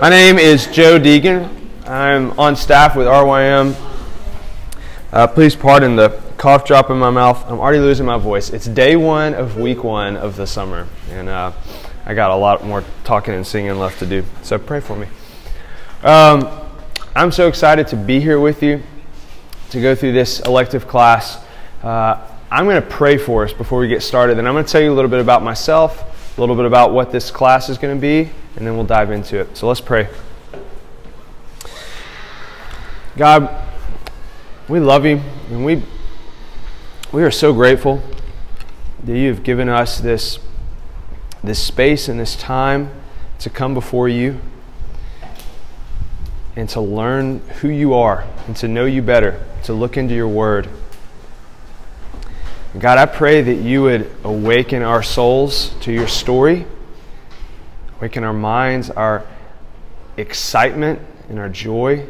My name is Joe Deegan. I'm on staff with RYM. Uh, please pardon the cough drop in my mouth. I'm already losing my voice. It's day one of week one of the summer, and uh, I got a lot more talking and singing left to do. So pray for me. Um, I'm so excited to be here with you to go through this elective class. Uh, I'm going to pray for us before we get started, and I'm going to tell you a little bit about myself, a little bit about what this class is going to be, and then we'll dive into it. So let's pray. God, we love you, and we, we are so grateful that you have given us this, this space and this time to come before you and to learn who you are and to know you better, to look into your word. God, I pray that you would awaken our souls to your story Awaken our minds, our excitement, and our joy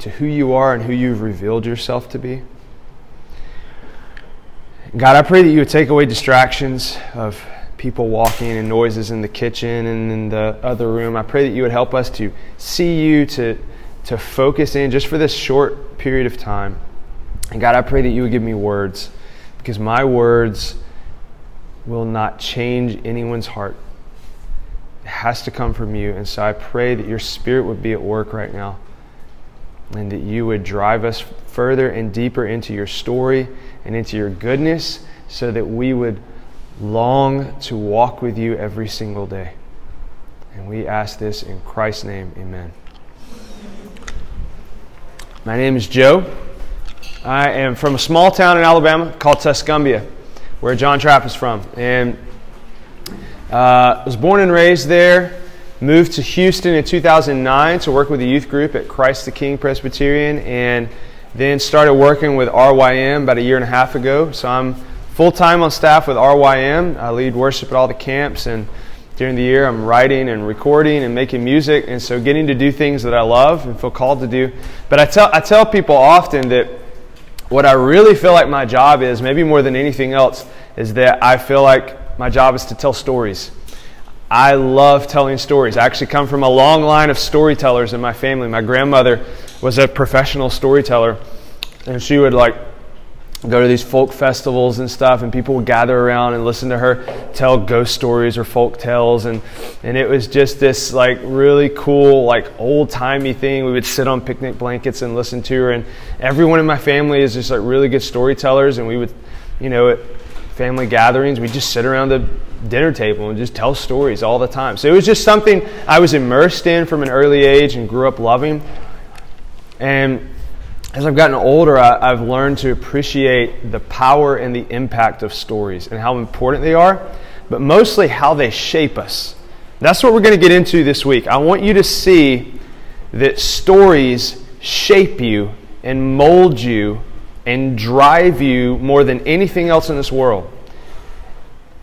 to who you are and who you've revealed yourself to be. God, I pray that you would take away distractions of people walking and noises in the kitchen and in the other room. I pray that you would help us to see you, to, to focus in just for this short period of time. And God, I pray that you would give me words because my words will not change anyone's heart It has to come from you. And so I pray that your spirit would be at work right now and that you would drive us further and deeper into your story and into your goodness so that we would long to walk with you every single day. And we ask this in Christ's name. Amen. My name is Joe. I am from a small town in Alabama called Tuscumbia, where John Trapp is from. And uh, was born and raised there. Moved to Houston in 2009 to work with a youth group at Christ the King Presbyterian, and then started working with RYM about a year and a half ago. So I'm full time on staff with RYM. I lead worship at all the camps, and during the year I'm writing and recording and making music, and so getting to do things that I love and feel called to do. But I tell I tell people often that what I really feel like my job is, maybe more than anything else, is that I feel like my job is to tell stories. I love telling stories. I actually come from a long line of storytellers in my family. My grandmother was a professional storyteller, and she would like go to these folk festivals and stuff, and people would gather around and listen to her tell ghost stories or folk tales, and and it was just this like really cool like old timey thing. We would sit on picnic blankets and listen to her, and everyone in my family is just like really good storytellers, and we would, you know, at family gatherings, we just sit around the dinner table and just tell stories all the time. So it was just something I was immersed in from an early age and grew up loving. And as I've gotten older, I, have learned to appreciate the power and the impact of stories and how important they are, but mostly how they shape us. That's what we're going to get into this week. I want you to see that stories shape you and mold you and drive you more than anything else in this world.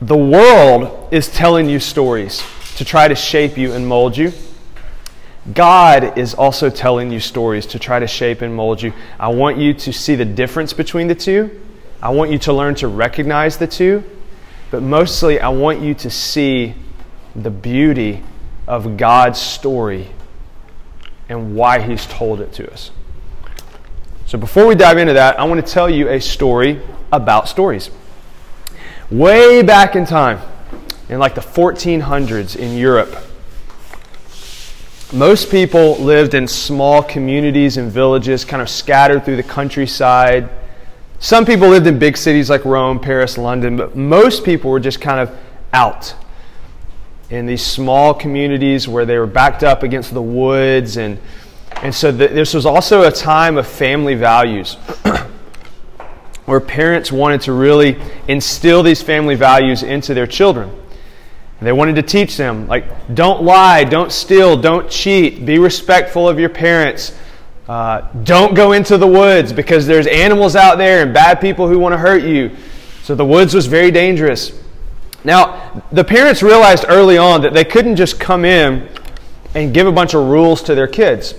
The world is telling you stories to try to shape you and mold you. God is also telling you stories to try to shape and mold you. I want you to see the difference between the two. I want you to learn to recognize the two. But mostly, I want you to see the beauty of God's story and why He's told it to us. So before we dive into that, I want to tell you a story about stories. Way back in time, in like the 1400s in Europe, most people lived in small communities and villages, kind of scattered through the countryside. Some people lived in big cities like Rome, Paris, London, but most people were just kind of out in these small communities where they were backed up against the woods and and so th- this was also a time of family values where parents wanted to really instill these family values into their children. They wanted to teach them, like, don't lie, don't steal, don't cheat, be respectful of your parents. Uh, don't go into the woods because there's animals out there and bad people who want to hurt you. So the woods was very dangerous. Now, the parents realized early on that they couldn't just come in and give a bunch of rules to their kids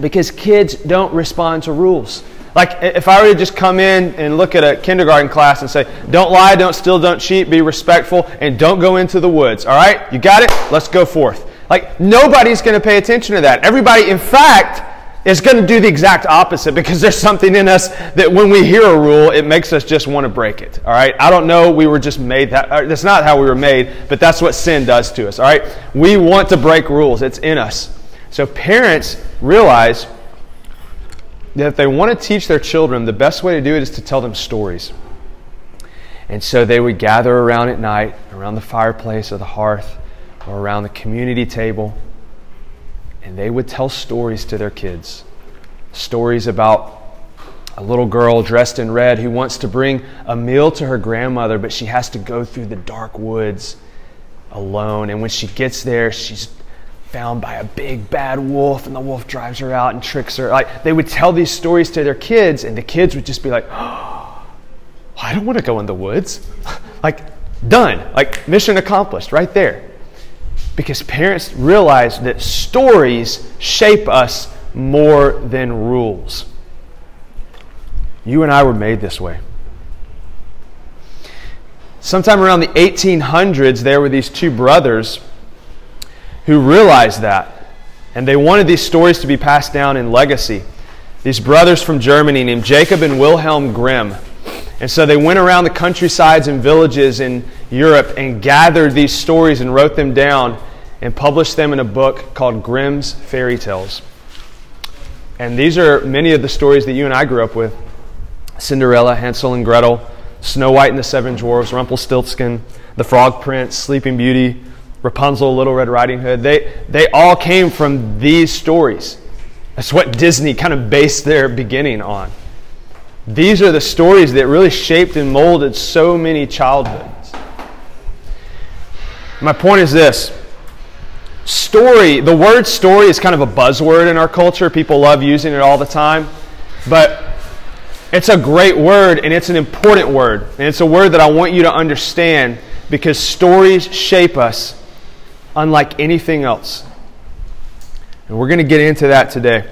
because kids don't respond to rules. Like if I were to just come in and look at a kindergarten class and say, don't lie, don't steal, don't cheat, be respectful, and don't go into the woods. All right? You got it? Let's go forth. Like, nobody's going to pay attention to that. Everybody, in fact, is going to do the exact opposite because there's something in us that when we hear a rule, it makes us just want to break it. All right? I don't know, we were just made that. Uh, that's not how we were made, but that's what sin does to us. All right? We want to break rules, it's in us. So parents realize that if they want to teach their children, the best way to do it is to tell them stories. And so they would gather around at night, around the fireplace or the hearth, or around the community table and they would tell stories to their kids. Stories about a little girl dressed in red who wants to bring a meal to her grandmother, but she has to go through the dark woods alone. And when she gets there, she's found by a big bad wolf, and the wolf drives her out and tricks her. Like they would tell these stories to their kids, and the kids would just be like, oh, I don't want to go in the woods. like, done. Like, mission accomplished right there because parents realize that stories shape us more than rules. You and I were made this way. Sometime around the 1800s, there were these two brothers who realized that, and they wanted these stories to be passed down in legacy. These brothers from Germany named Jacob and Wilhelm Grimm. And so they went around the countrysides and villages in Europe and gathered these stories and wrote them down and published them in a book called Grimm's Fairy Tales. And these are many of the stories that you and I grew up with Cinderella, Hansel and Gretel, Snow White and the Seven Dwarfs, Rumpelstiltskin, The Frog Prince, Sleeping Beauty, Rapunzel, Little Red Riding Hood. They, they all came from these stories. That's what Disney kind of based their beginning on. These are the stories that really shaped and molded so many childhoods. My point is this story, the word story is kind of a buzzword in our culture. People love using it all the time. But it's a great word and it's an important word. And it's a word that I want you to understand because stories shape us unlike anything else. And we're going to get into that today.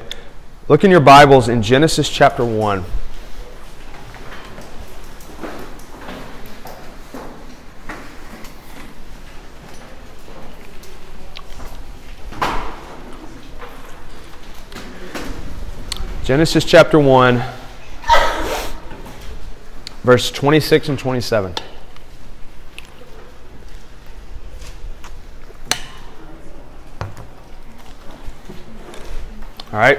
Look in your Bibles in Genesis chapter 1. Genesis chapter 1, verse 26 and 27. All right,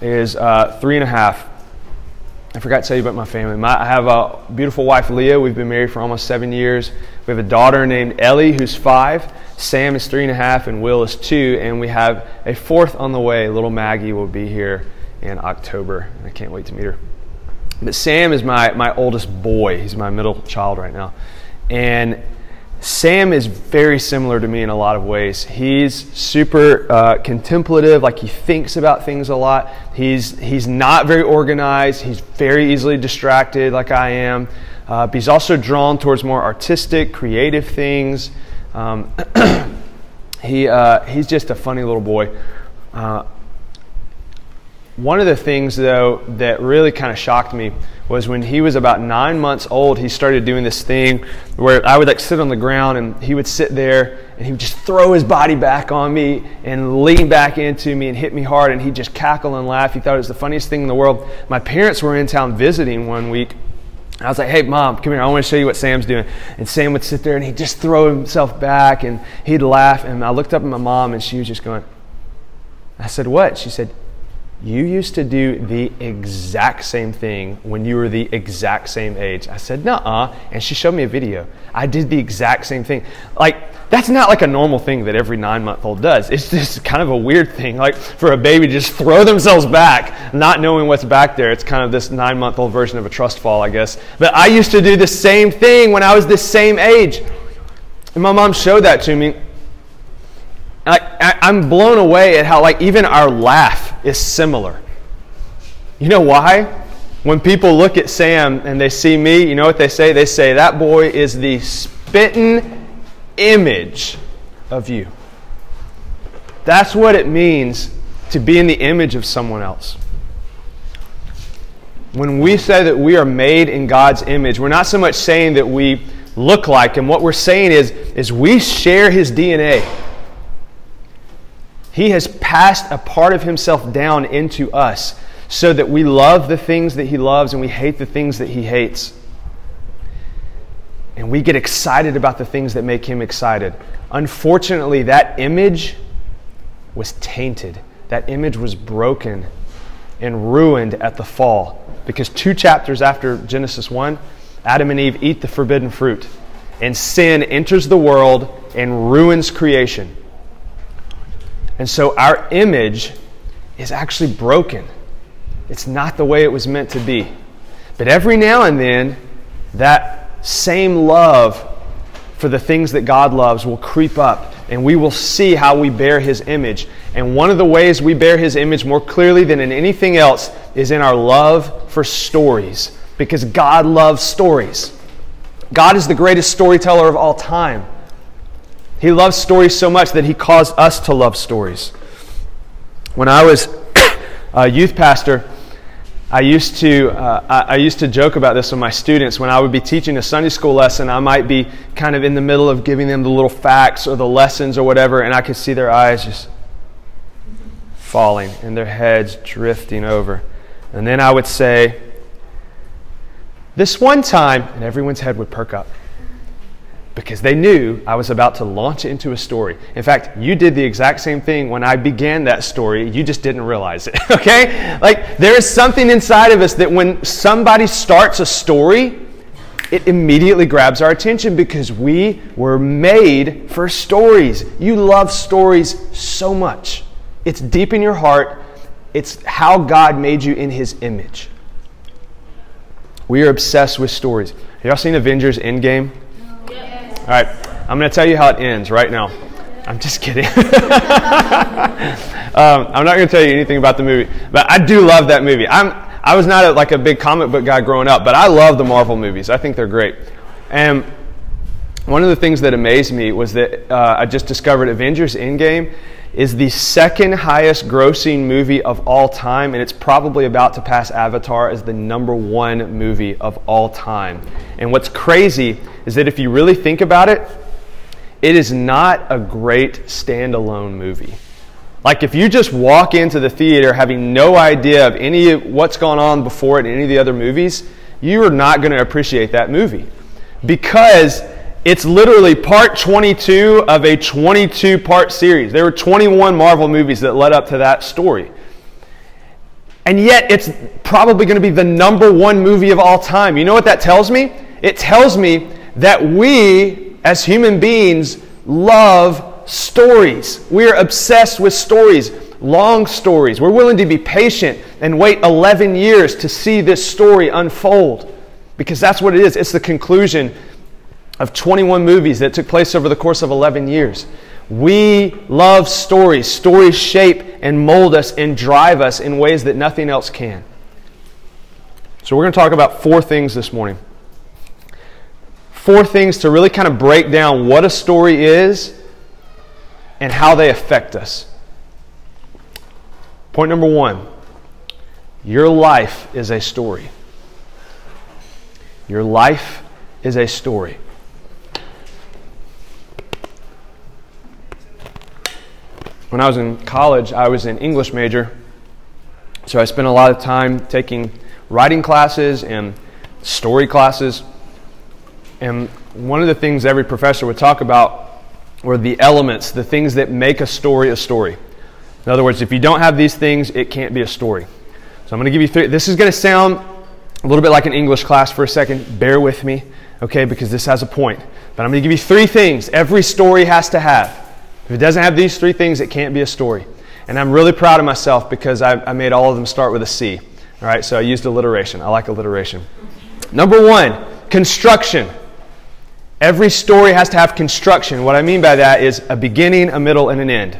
is uh, three and a half. I forgot to tell you about my family. My, I have a beautiful wife, Leah. We've been married for almost seven years. We have a daughter named Ellie, who's five. Sam is three and a half, and Will is two, and we have a fourth on the way. Little Maggie will be here in October. I can't wait to meet her. But Sam is my, my oldest boy. He's my middle child right now. And Sam is very similar to me in a lot of ways. He's super uh, contemplative, like he thinks about things a lot. He's, he's not very organized, he's very easily distracted, like I am. Uh, but he's also drawn towards more artistic, creative things. Um, he, uh, he's just a funny little boy. One of the things, though, that really kind of shocked me was when he was about nine months old, he started doing this thing where I would like sit on the ground and he would sit there and he would just throw his body back on me and lean back into me and hit me hard and he'd just cackle and laugh. He thought it was the funniest thing in the world. My parents were in town visiting one week I was like, hey, mom, come here. I want to show you what Sam's doing. And Sam would sit there and he'd just throw himself back and he'd laugh. And I looked up at my mom and she was just going, I said, what? She said, you used to do the exact same thing when you were the exact same age. I said, nuh uh. And she showed me a video. I did the exact same thing. Like, that's not like a normal thing that every nine month old does. It's just kind of a weird thing, like for a baby to just throw themselves back, not knowing what's back there. It's kind of this nine month old version of a trust fall, I guess. But I used to do the same thing when I was the same age. And my mom showed that to me. I, I'm blown away at how, like, even our laugh is similar. You know why? When people look at Sam and they see me, you know what they say? They say, That boy is the spitting image of you. That's what it means to be in the image of someone else. When we say that we are made in God's image, we're not so much saying that we look like him. What we're saying is, is we share his DNA. He has passed a part of himself down into us so that we love the things that he loves and we hate the things that he hates. And we get excited about the things that make him excited. Unfortunately, that image was tainted. That image was broken and ruined at the fall. Because two chapters after Genesis 1, Adam and Eve eat the forbidden fruit. And sin enters the world and ruins creation. And so our image is actually broken. It's not the way it was meant to be. But every now and then, that same love for the things that God loves will creep up, and we will see how we bear His image. And one of the ways we bear His image more clearly than in anything else is in our love for stories, because God loves stories. God is the greatest storyteller of all time. He loves stories so much that he caused us to love stories. When I was a youth pastor, I used to uh, I, used to joke about this with my students. When I would be teaching a Sunday school lesson, I might be kind of in the middle of giving them the little facts or the lessons or whatever, and I could see their eyes just falling and their heads drifting over. And then I would say, "This one time," and everyone's head would perk up because they knew I was about to launch into a story. In fact, you did the exact same thing when I began that story. You just didn't realize it, okay? Like, there is something inside of us that when somebody starts a story, it immediately grabs our attention because we were made for stories. You love stories so much. It's deep in your heart, it's how God made you in His image. We are obsessed with stories. Have y'all seen Avengers Endgame? All right, I'm going to tell you how it ends right now. I'm just kidding. um, I'm not going to tell you anything about the movie, but I do love that movie. I'm, I was not a, like a big comic book guy growing up, but I love the Marvel movies. I think they're great. And one of the things that amazed me was that uh, I just discovered Avengers Endgame is the second highest grossing movie of all time, and it's probably about to pass Avatar as the number one movie of all time. And what's crazy is that if you really think about it, it is not a great standalone movie. Like if you just walk into the theater having no idea of any of what's gone on before it in any of the other movies, you are not going to appreciate that movie. Because it's literally part 22 of a 22 part series. There were 21 Marvel movies that led up to that story. And yet, it's probably going to be the number one movie of all time. You know what that tells me? It tells me that we, as human beings, love stories. We are obsessed with stories, long stories. We're willing to be patient and wait 11 years to see this story unfold because that's what it is. It's the conclusion of 21 movies that took place over the course of 11 years. We love stories. Stories shape and mold us and drive us in ways that nothing else can. So, we're going to talk about four things this morning four things to really kind of break down what a story is and how they affect us. Point number one your life is a story. Your life is a story. When I was in college, I was an English major, so I spent a lot of time taking writing classes and story classes. And one of the things every professor would talk about were the elements, the things that make a story a story. In other words, if you don't have these things, it can't be a story. So I'm going to give you three. This is going to sound a little bit like an English class for a second. Bear with me, okay, because this has a point. But I'm going to give you three things every story has to have. If it doesn't have these three things, it can't be a story. And I'm really proud of myself because I, I made all of them start with a C. All right, so I used alliteration. I like alliteration. Number one, construction. Every story has to have construction. What I mean by that is a beginning, a middle, and an end.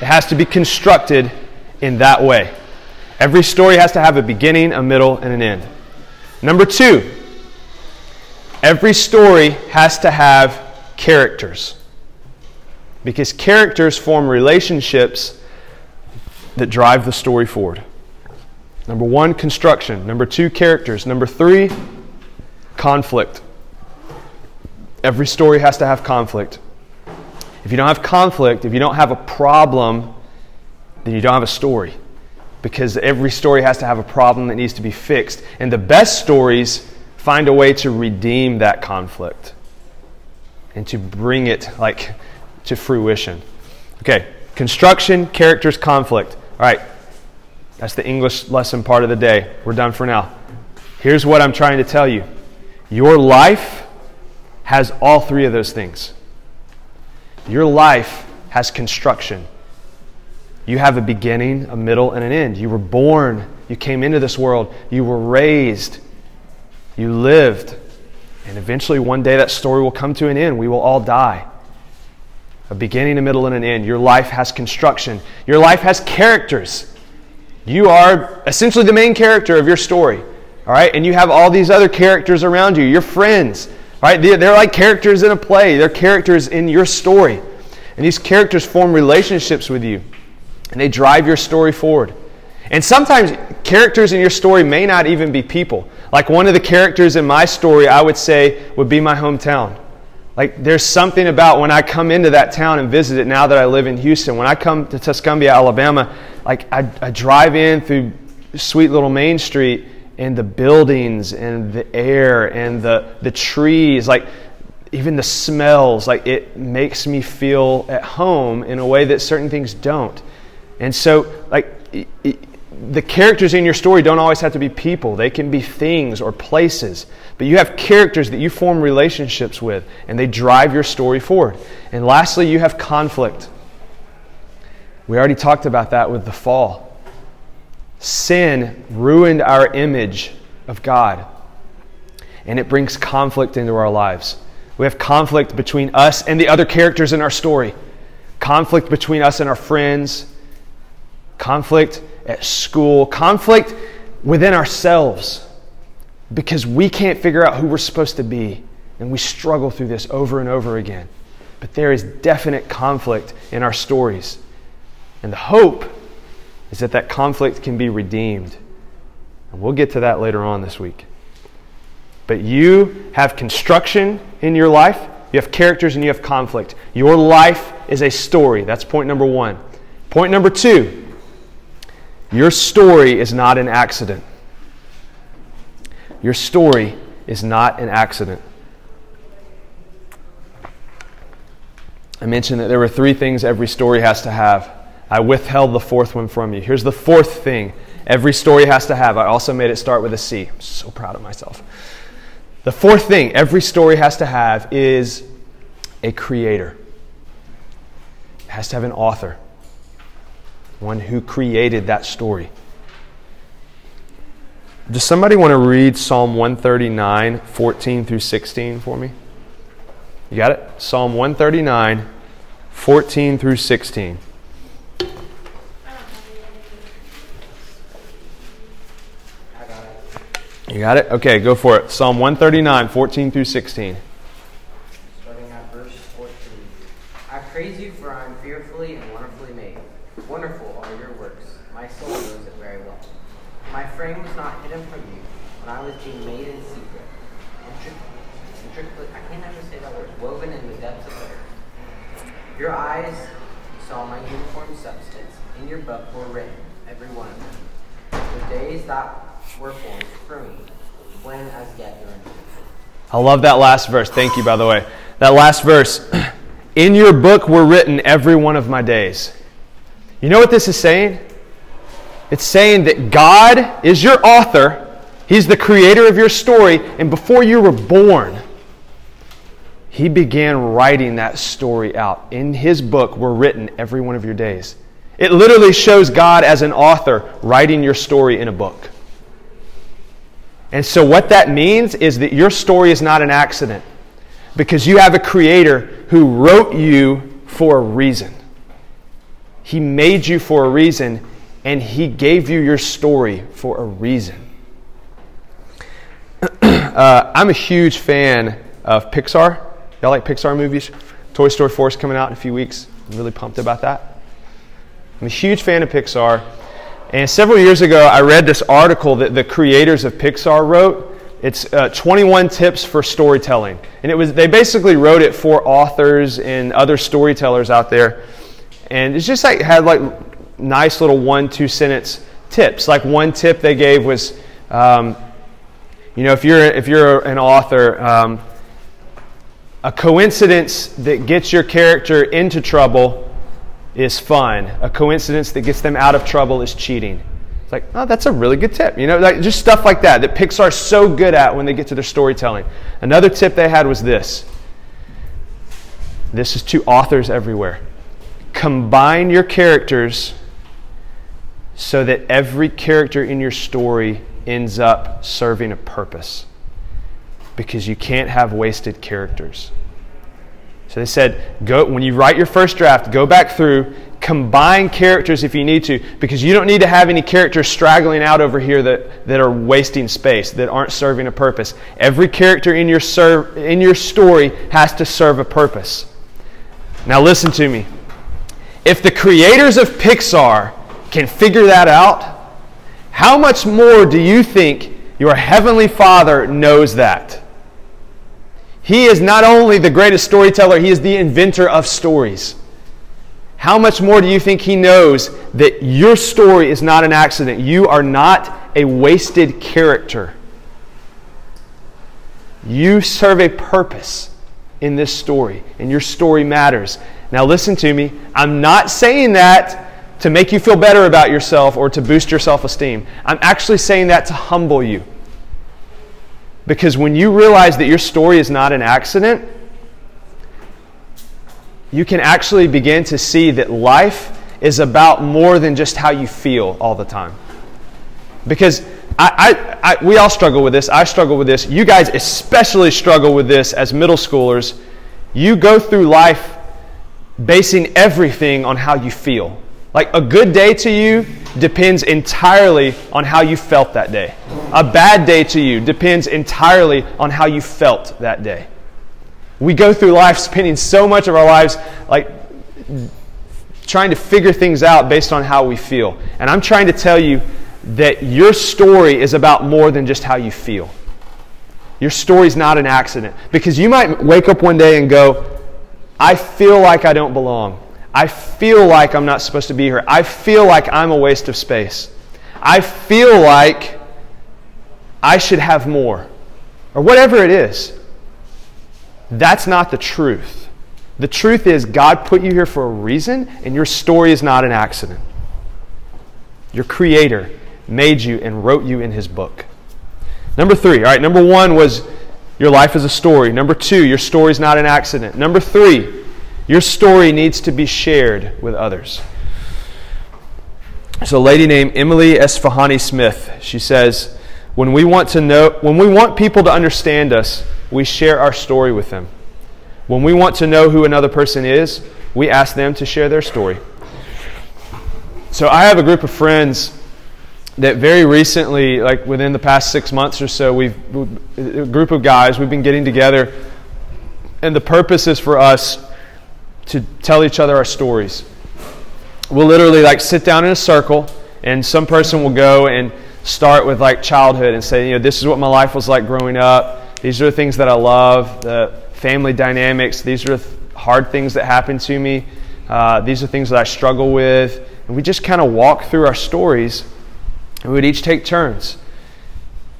It has to be constructed in that way. Every story has to have a beginning, a middle, and an end. Number two, every story has to have characters. Because characters form relationships that drive the story forward. Number one, construction. Number two, characters. Number three, conflict. Every story has to have conflict. If you don't have conflict, if you don't have a problem, then you don't have a story. Because every story has to have a problem that needs to be fixed. And the best stories find a way to redeem that conflict and to bring it like to fruition. Okay, construction, characters, conflict. All right, that's the English lesson part of the day. We're done for now. Here's what I'm trying to tell you your life has all three of those things. Your life has construction. You have a beginning, a middle, and an end. You were born, you came into this world, you were raised, you lived, and eventually one day that story will come to an end. We will all die. A beginning, a middle, and an end. Your life has construction. Your life has characters. You are essentially the main character of your story. All right? And you have all these other characters around you, your friends. Right? They're, they're like characters in a play, they're characters in your story. And these characters form relationships with you, and they drive your story forward. And sometimes characters in your story may not even be people. Like one of the characters in my story, I would say, would be my hometown. Like there's something about when I come into that town and visit it now that I live in Houston. When I come to Tuscumbia, Alabama, like I, I drive in through sweet little Main Street and the buildings and the air and the, the trees, like even the smells, like it makes me feel at home in a way that certain things don't. And so, like, it, the characters in your story don't always have to be people, they can be things or places. But you have characters that you form relationships with, and they drive your story forward. And lastly, you have conflict. We already talked about that with the fall. Sin ruined our image of God, and it brings conflict into our lives. We have conflict between us and the other characters in our story, conflict between us and our friends, conflict at school, conflict within ourselves because we can't figure out who we're supposed to be. And we struggle through this over and over again. But there is definite conflict in our stories. And the hope is that that conflict can be redeemed. And we'll get to that later on this week. But you have construction in your life, you have characters, and you have conflict. Your life is a story. That's point number one. Point number two your story is not an accident. Your story is not an accident. I mentioned that there were three things every story has to have. I withheld the fourth one from you. Here's the fourth thing every story has to have. I also made it start with a C. I'm so proud of myself. The fourth thing every story has to have is a creator, it has to have an author one who created that story. Does somebody want to read Psalm 139, 14 through 16 for me? You got it? Psalm 139, 14 through 16. You got it? Okay, go for it. Psalm 139, 14 through 16. Starting at verse 14. I praise you for I am fearfully and wonderfully made. Wonderful are your works. My soul knows it very well. My frame was not hidden from you when I was being made in secret. Intricately, I can't ever say that word. Woven in the depths of the earth. Your eyes saw my uniform substance. In your book were written, every one of them. The days that were formed for me, when as yet you're I love that last verse. Thank you, by the way. That last verse. In your book were written every one of my days. You know what this is saying? It's saying that God is your author, He's the creator of your story, and before you were born, He began writing that story out. In His book were written every one of your days. It literally shows God as an author writing your story in a book. And so, what that means is that your story is not an accident. because you have a creator who wrote you for a reason. He made you for a reason, and He gave you your story for a reason. uh, I'm a huge fan of Pixar. Y'all like Pixar movies? Toy Story 4 is coming out in a few weeks. I'm really pumped about that. I'm a huge fan of Pixar. And several years ago, I read this article that the creators of Pixar wrote. It's uh, 21 tips for storytelling, and it was they basically wrote it for authors and other storytellers out there. And it's just like had like nice little one two sentence tips. Like one tip they gave was, um, you know, if you're if you're an author, um, a coincidence that gets your character into trouble is fun. A coincidence that gets them out of trouble is cheating. It's like, oh, that's a really good tip. You know, like just stuff like that that Pixar's so good at when they get to their storytelling. Another tip they had was this. This is to authors everywhere. Combine your characters so that every character in your story ends up serving a purpose. Because you can't have wasted characters. So they said, go when you write your first draft, go back through, combine characters if you need to, because you don't need to have any characters straggling out over here that, that are wasting space, that aren't serving a purpose. Every character in your serve, in your story has to serve a purpose. Now listen to me. If the creators of Pixar can figure that out, how much more do you think your heavenly Father knows that? He is not only the greatest storyteller, he is the inventor of stories. How much more do you think he knows that your story is not an accident? You are not a wasted character. You serve a purpose in this story, and your story matters. Now, listen to me. I'm not saying that to make you feel better about yourself or to boost your self esteem. I'm actually saying that to humble you. Because when you realize that your story is not an accident, you can actually begin to see that life is about more than just how you feel all the time. Because I, I, I, we all struggle with this. I struggle with this. You guys especially struggle with this as middle schoolers. You go through life basing everything on how you feel. Like a good day to you depends entirely on how you felt that day. A bad day to you depends entirely on how you felt that day. We go through life spending so much of our lives like trying to figure things out based on how we feel. And I'm trying to tell you that your story is about more than just how you feel. Your story is not an accident. Because you might wake up one day and go, I feel like I don't belong. I feel like I'm not supposed to be here. I feel like I'm a waste of space. I feel like I should have more. Or whatever it is. That's not the truth. The truth is, God put you here for a reason, and your story is not an accident. Your Creator made you and wrote you in His book. Number three, all right, number one was your life is a story. Number two, your story is not an accident. Number three, your story needs to be shared with others. There's a lady named Emily Esfahani Smith. She says, when we want to know when we want people to understand us, we share our story with them. When we want to know who another person is, we ask them to share their story. So I have a group of friends that very recently, like within the past six months or so, we've a group of guys, we've been getting together, and the purpose is for us to tell each other our stories. We'll literally like sit down in a circle, and some person will go and start with like childhood and say, you know, this is what my life was like growing up. These are the things that I love, the family dynamics. These are the hard things that happened to me. Uh, these are things that I struggle with. And we just kind of walk through our stories, and we'd each take turns.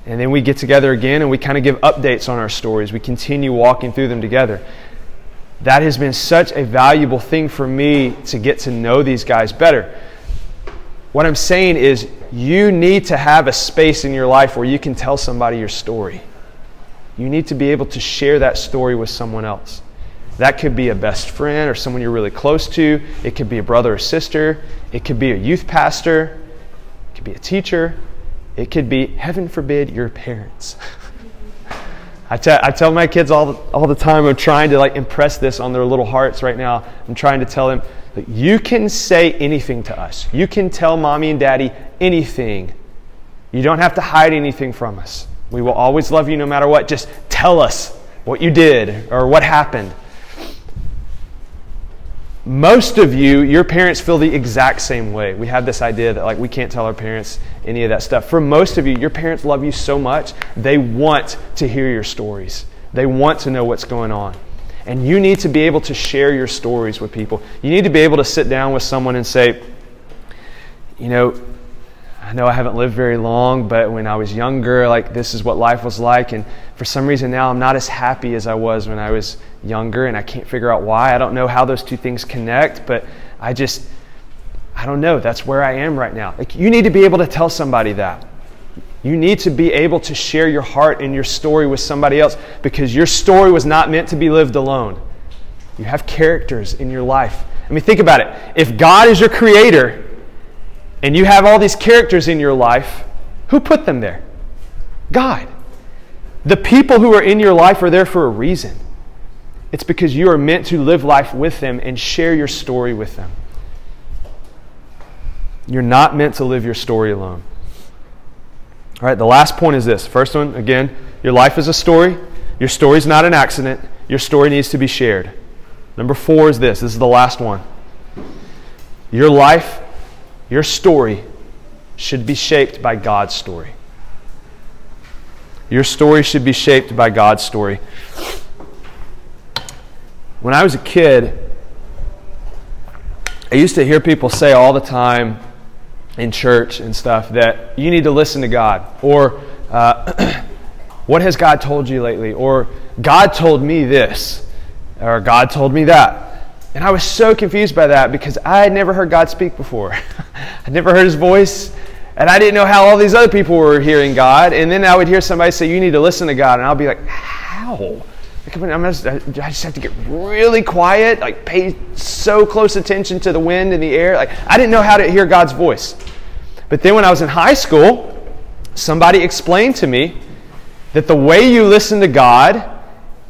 And then we get together again and we kind of give updates on our stories. We continue walking through them together that has been such a valuable thing for me to get to know these guys better. What I'm saying is, you need to have a space in your life where you can tell somebody your story. You need to be able to share that story with someone else. That could be a best friend or someone you're really close to. It could be a brother or sister. It could be a youth pastor. It could be a teacher. It could be, heaven forbid, your parents. I, te- I tell my kids all the, all the time, I'm trying to like impress this on their little hearts right now. I'm trying to tell them that you can say anything to us. You can tell mommy and daddy anything. You don't have to hide anything from us. We will always love you no matter what. Just tell us what you did or what happened. Most of you, your parents feel the exact same way. We have this idea that like we can't tell our parents any of that stuff. For most of you, your parents love you so much, they want to hear your stories. They want to know what's going on. And you need to be able to share your stories with people. You need to be able to sit down with someone and say, you know, I know I haven't lived very long, but when I was younger, like this is what life was like. And for some reason now I'm not as happy as I was when I was younger, and I can't figure out why. I don't know how those two things connect, but I just, I don't know. That's where I am right now. Like you need to be able to tell somebody that. You need to be able to share your heart and your story with somebody else because your story was not meant to be lived alone. You have characters in your life. I mean, think about it. If God is your creator, and you have all these characters in your life, who put them there? God. The people who are in your life are there for a reason. It's because you are meant to live life with them and share your story with them. You're not meant to live your story alone. All right, the last point is this. First one, again, your life is a story. Your story is not an accident. Your story needs to be shared. Number four is this. This is the last one. Your life your story should be shaped by God's story. Your story should be shaped by God's story. When I was a kid, I used to hear people say all the time in church and stuff that you need to listen to God, or uh, what has God told you lately, or God told me this, or God told me that. And I was so confused by that because I had never heard God speak before. I'd never heard his voice, and I didn't know how all these other people were hearing God. And then I would hear somebody say, You need to listen to God. And I'll be like, How? I'm just, I just have to get really quiet, like pay so close attention to the wind and the air. Like I didn't know how to hear God's voice. But then when I was in high school, somebody explained to me that the way you listen to God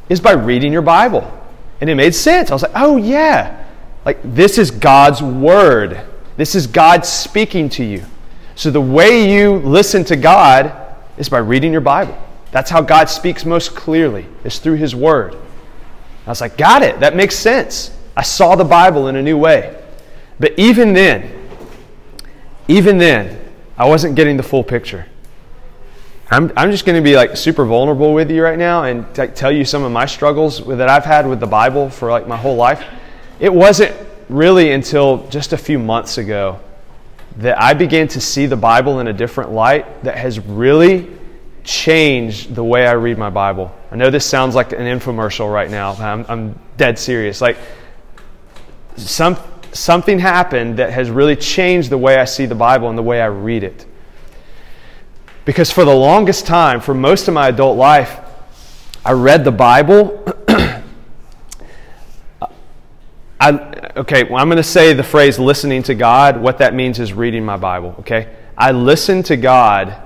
is by reading your Bible. And it made sense. I was like, oh, yeah. Like, this is God's word. This is God speaking to you. So, the way you listen to God is by reading your Bible. That's how God speaks most clearly, is through His Word. I was like, got it. That makes sense. I saw the Bible in a new way. But even then, even then, I wasn't getting the full picture. I'm, I'm just going to be like super vulnerable with you right now and t- tell you some of my struggles with, that I've had with the Bible for like my whole life. It wasn't really until just a few months ago that I began to see the Bible in a different light that has really changed the way I read my Bible. I know this sounds like an infomercial right now. I'm, I'm dead serious. Like some, something happened that has really changed the way I see the Bible and the way I read it. Because for the longest time, for most of my adult life, I read the Bible. I, okay, well, I'm going to say the phrase listening to God. What that means is reading my Bible, okay? I listen to God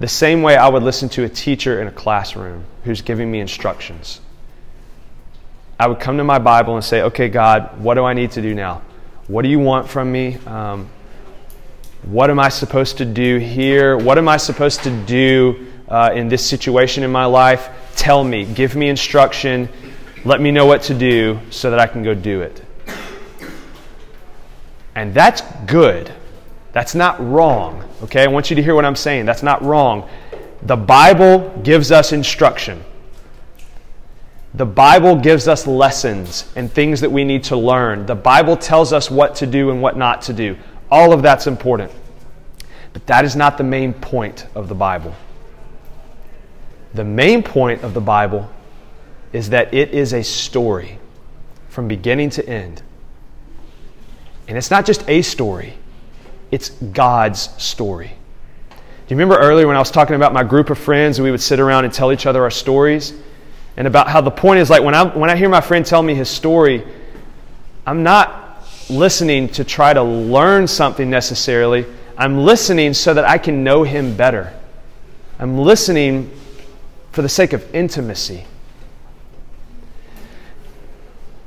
the same way I would listen to a teacher in a classroom who's giving me instructions. I would come to my Bible and say, okay, God, what do I need to do now? What do you want from me? Um, what am I supposed to do here? What am I supposed to do uh, in this situation in my life? Tell me, give me instruction, let me know what to do so that I can go do it. And that's good. That's not wrong. Okay? I want you to hear what I'm saying. That's not wrong. The Bible gives us instruction. The Bible gives us lessons and things that we need to learn. The Bible tells us what to do and what not to do. All of that's important. But that is not the main point of the Bible. The main point of the Bible is that it is a story from beginning to end. And it's not just a story, it's God's story. Do you remember earlier when I was talking about my group of friends and we would sit around and tell each other our stories? And about how the point is like when I, when I hear my friend tell me his story, I'm not listening to try to learn something necessarily. I'm listening so that I can know him better. I'm listening for the sake of intimacy.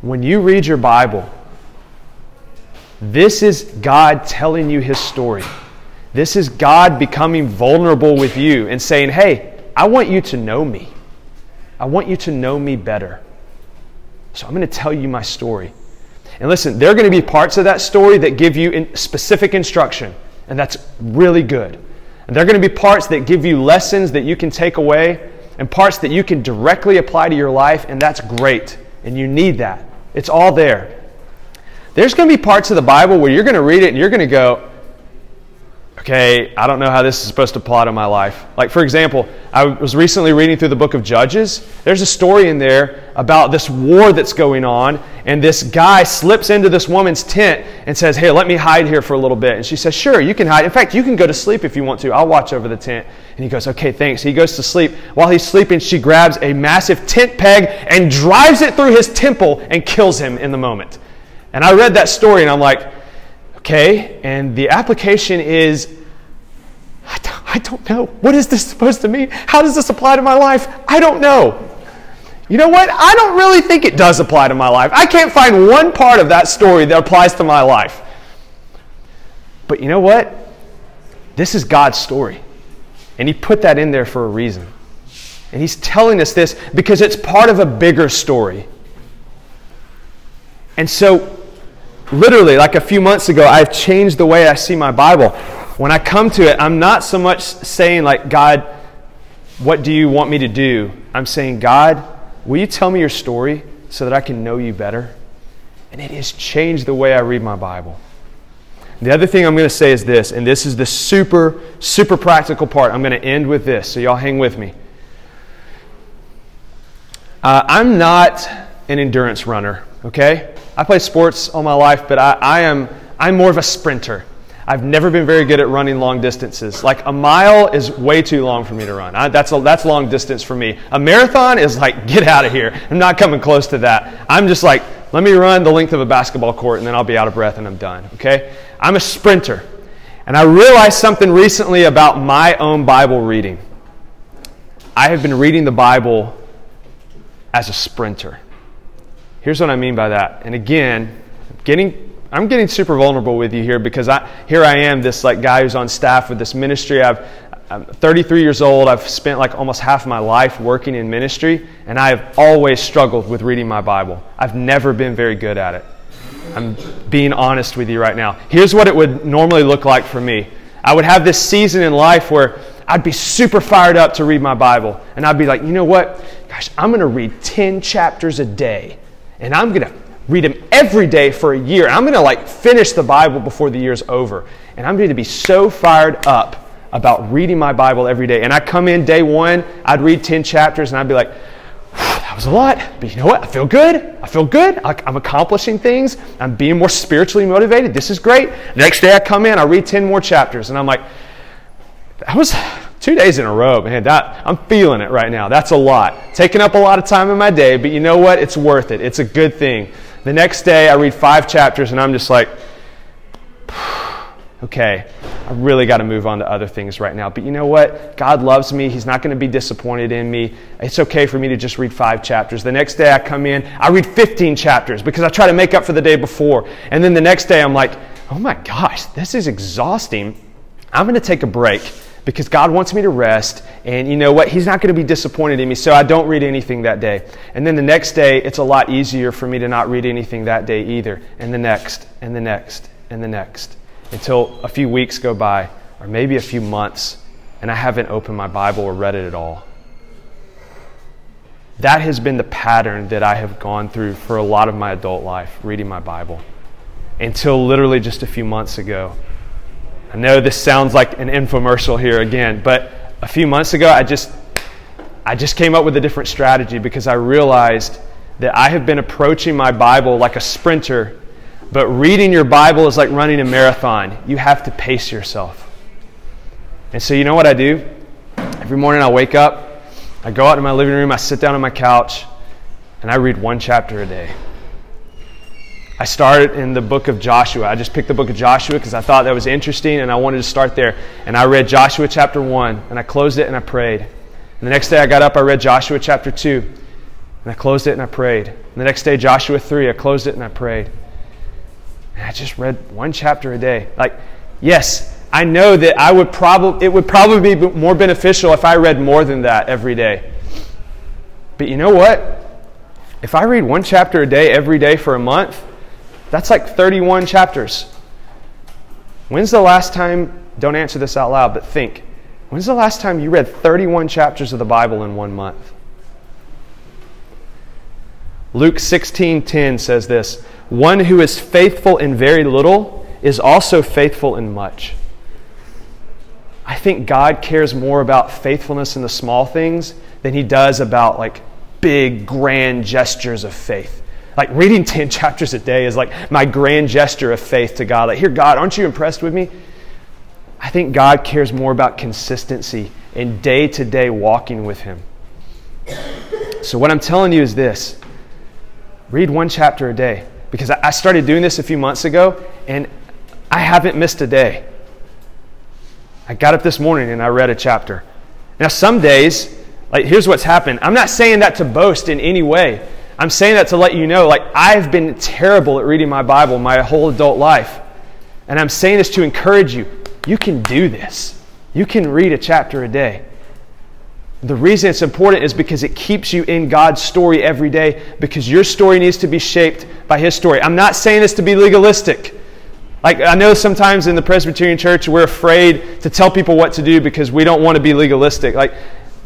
When you read your Bible, this is God telling you his story. This is God becoming vulnerable with you and saying, Hey, I want you to know me. I want you to know me better. So I'm going to tell you my story. And listen, there are going to be parts of that story that give you in specific instruction, and that's really good. And there are going to be parts that give you lessons that you can take away, and parts that you can directly apply to your life, and that's great. And you need that. It's all there. There's going to be parts of the Bible where you're going to read it and you're going to go, okay, I don't know how this is supposed to apply to my life. Like, for example, I was recently reading through the book of Judges. There's a story in there about this war that's going on, and this guy slips into this woman's tent and says, Hey, let me hide here for a little bit. And she says, Sure, you can hide. In fact, you can go to sleep if you want to. I'll watch over the tent. And he goes, Okay, thanks. He goes to sleep. While he's sleeping, she grabs a massive tent peg and drives it through his temple and kills him in the moment. And I read that story and I'm like, Okay, and the application is I don't, I don't know. What is this supposed to mean? How does this apply to my life? I don't know. You know what? I don't really think it does apply to my life. I can't find one part of that story that applies to my life. But you know what? This is God's story. And He put that in there for a reason. And He's telling us this because it's part of a bigger story. And so, literally, like a few months ago, I've changed the way I see my Bible. When I come to it, I'm not so much saying, like, God, what do you want me to do? I'm saying, God, will you tell me your story so that I can know you better? And it has changed the way I read my Bible. The other thing I'm going to say is this, and this is the super, super practical part. I'm going to end with this, so y'all hang with me. Uh, I'm not an endurance runner, okay? I play sports all my life, but I, I am I'm more of a sprinter. I've never been very good at running long distances. Like a mile is way too long for me to run. I, that's, a, that's long distance for me. A marathon is like, get out of here. I'm not coming close to that. I'm just like, let me run the length of a basketball court and then I'll be out of breath and I'm done. Okay? I'm a sprinter. And I realized something recently about my own Bible reading. I have been reading the Bible as a sprinter. Here's what I mean by that. And again, getting I'm getting super vulnerable with you here because I here I am, this like guy who's on staff with this ministry. I've I'm 33 years old. I've spent like almost half my life working in ministry, and I have always struggled with reading my Bible. I've never been very good at it. I'm being honest with you right now. Here's what it would normally look like for me. I would have this season in life where I'd be super fired up to read my Bible, and I'd be like, you know what? Gosh, I'm going to read 10 chapters a day and I'm going to read them every day for a year. I'm going to like finish the Bible before the year's over. And I'm going to be so fired up about reading my Bible every day. And I come in day one, I'd read 10 chapters, and I'd be like, that was a lot. But you know what? I feel good. I feel good. I'm accomplishing things. I'm being more spiritually motivated. This is great. Next day I come in, I read 10 more chapters, and I'm like, that was two days in a row, man. That, I'm feeling it right now. That's a lot. Taking up a lot of time in my day, but you know what? It's worth it. It's a good thing. The next day, I read five chapters, and I'm just like, okay, I really got to move on to other things right now. But you know what? God loves me. He's not going to be disappointed in me. It's okay for me to just read five chapters. The next day, I come in, I read 15 chapters because I try to make up for the day before. And then the next day, I'm like, oh my gosh, this is exhausting. I'm going to take a break because God wants me to rest. And you know what? He's not going to be disappointed in me, so I don't read anything that day. And then the next day, it's a lot easier for me to not read anything that day either. And the next, and the next, and the next. Until a few weeks go by, or maybe a few months, and I haven't opened my Bible or read it at all. That has been the pattern that I have gone through for a lot of my adult life, reading my Bible. Until literally just a few months ago, I know this sounds like an infomercial here again, but a few months ago, I just, I just came up with a different strategy because I realized that I have been approaching my Bible like a sprinter, but reading your Bible is like running a marathon. You have to pace yourself. And so, you know what I do? Every morning I wake up, I go out to my living room, I sit down on my couch, and I read one chapter a day. I started in the book of Joshua. I just picked the book of Joshua because I thought that was interesting and I wanted to start there. And I read Joshua chapter 1 and I closed it and I prayed. And the next day I got up, I read Joshua chapter 2, and I closed it and I prayed. And the next day, Joshua 3, I closed it and I prayed. And I just read one chapter a day. Like, yes, I know that I would probably it would probably be more beneficial if I read more than that every day. But you know what? If I read one chapter a day every day for a month, that's like 31 chapters. When's the last time, don't answer this out loud, but think, when's the last time you read 31 chapters of the Bible in one month? Luke 16:10 says this, "One who is faithful in very little is also faithful in much." I think God cares more about faithfulness in the small things than he does about like big grand gestures of faith. Like reading 10 chapters a day is like my grand gesture of faith to God. Like, here, God, aren't you impressed with me? I think God cares more about consistency and day to day walking with Him. So, what I'm telling you is this read one chapter a day. Because I started doing this a few months ago, and I haven't missed a day. I got up this morning and I read a chapter. Now, some days, like, here's what's happened. I'm not saying that to boast in any way. I'm saying that to let you know, like, I've been terrible at reading my Bible my whole adult life. And I'm saying this to encourage you. You can do this. You can read a chapter a day. The reason it's important is because it keeps you in God's story every day, because your story needs to be shaped by His story. I'm not saying this to be legalistic. Like, I know sometimes in the Presbyterian church, we're afraid to tell people what to do because we don't want to be legalistic. Like,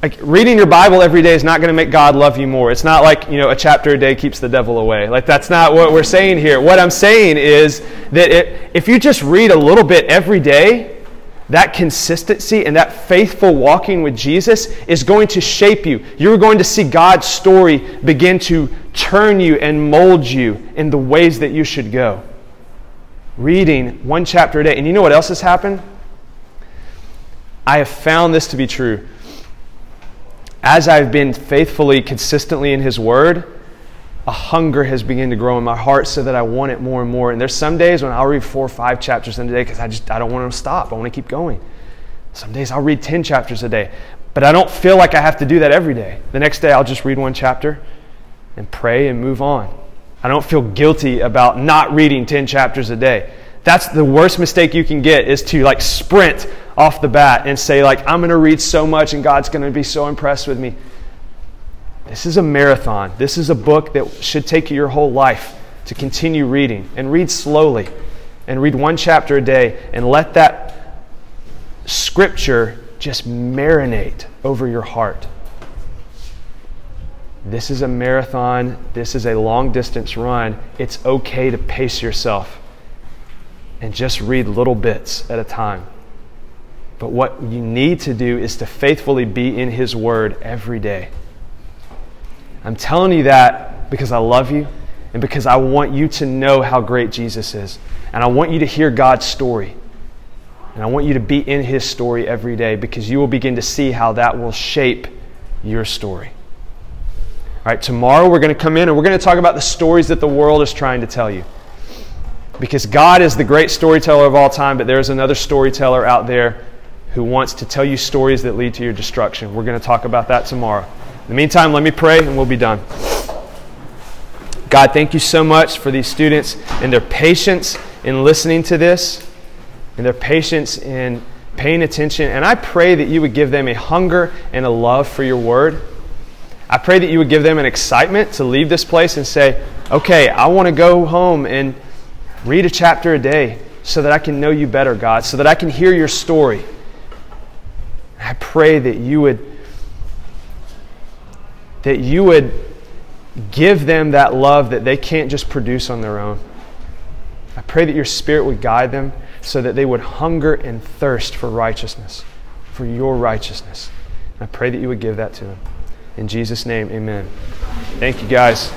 like reading your bible every day is not going to make god love you more. It's not like you know a chapter a day keeps the devil away. Like that's not what we're saying here. What i'm saying is that it, if you just read a little bit every day that consistency and that faithful walking with jesus is going to shape you. You're going to see god's story begin to turn you and mold you in the ways that you should go. Reading one chapter a day. And you know what else has happened? I have found this to be true as I've been faithfully, consistently in His Word, a hunger has begun to grow in my heart so that I want it more and more. And there's some days when I'll read four or five chapters in a day because I just I don't want to stop. I want to keep going. Some days I'll read 10 chapters a day. But I don't feel like I have to do that every day. The next day I'll just read one chapter and pray and move on. I don't feel guilty about not reading 10 chapters a day. That's the worst mistake you can get is to like sprint off the bat and say like I'm going to read so much and God's going to be so impressed with me. This is a marathon. This is a book that should take you your whole life to continue reading and read slowly and read one chapter a day and let that scripture just marinate over your heart. This is a marathon. This is a long distance run. It's okay to pace yourself and just read little bits at a time. But what you need to do is to faithfully be in His Word every day. I'm telling you that because I love you and because I want you to know how great Jesus is. And I want you to hear God's story. And I want you to be in His story every day because you will begin to see how that will shape your story. All right, tomorrow we're going to come in and we're going to talk about the stories that the world is trying to tell you. Because God is the great storyteller of all time, but there's another storyteller out there who wants to tell you stories that lead to your destruction. We're going to talk about that tomorrow. In the meantime, let me pray and we'll be done. God, thank you so much for these students and their patience in listening to this and their patience in paying attention. And I pray that you would give them a hunger and a love for your word. I pray that you would give them an excitement to leave this place and say, okay, I want to go home and read a chapter a day so that I can know you better, God, so that I can hear your story. I pray that you would that you would give them that love that they can't just produce on their own. I pray that your spirit would guide them so that they would hunger and thirst for righteousness, for your righteousness. I pray that you would give that to them. In Jesus' name, amen. Thank you, guys.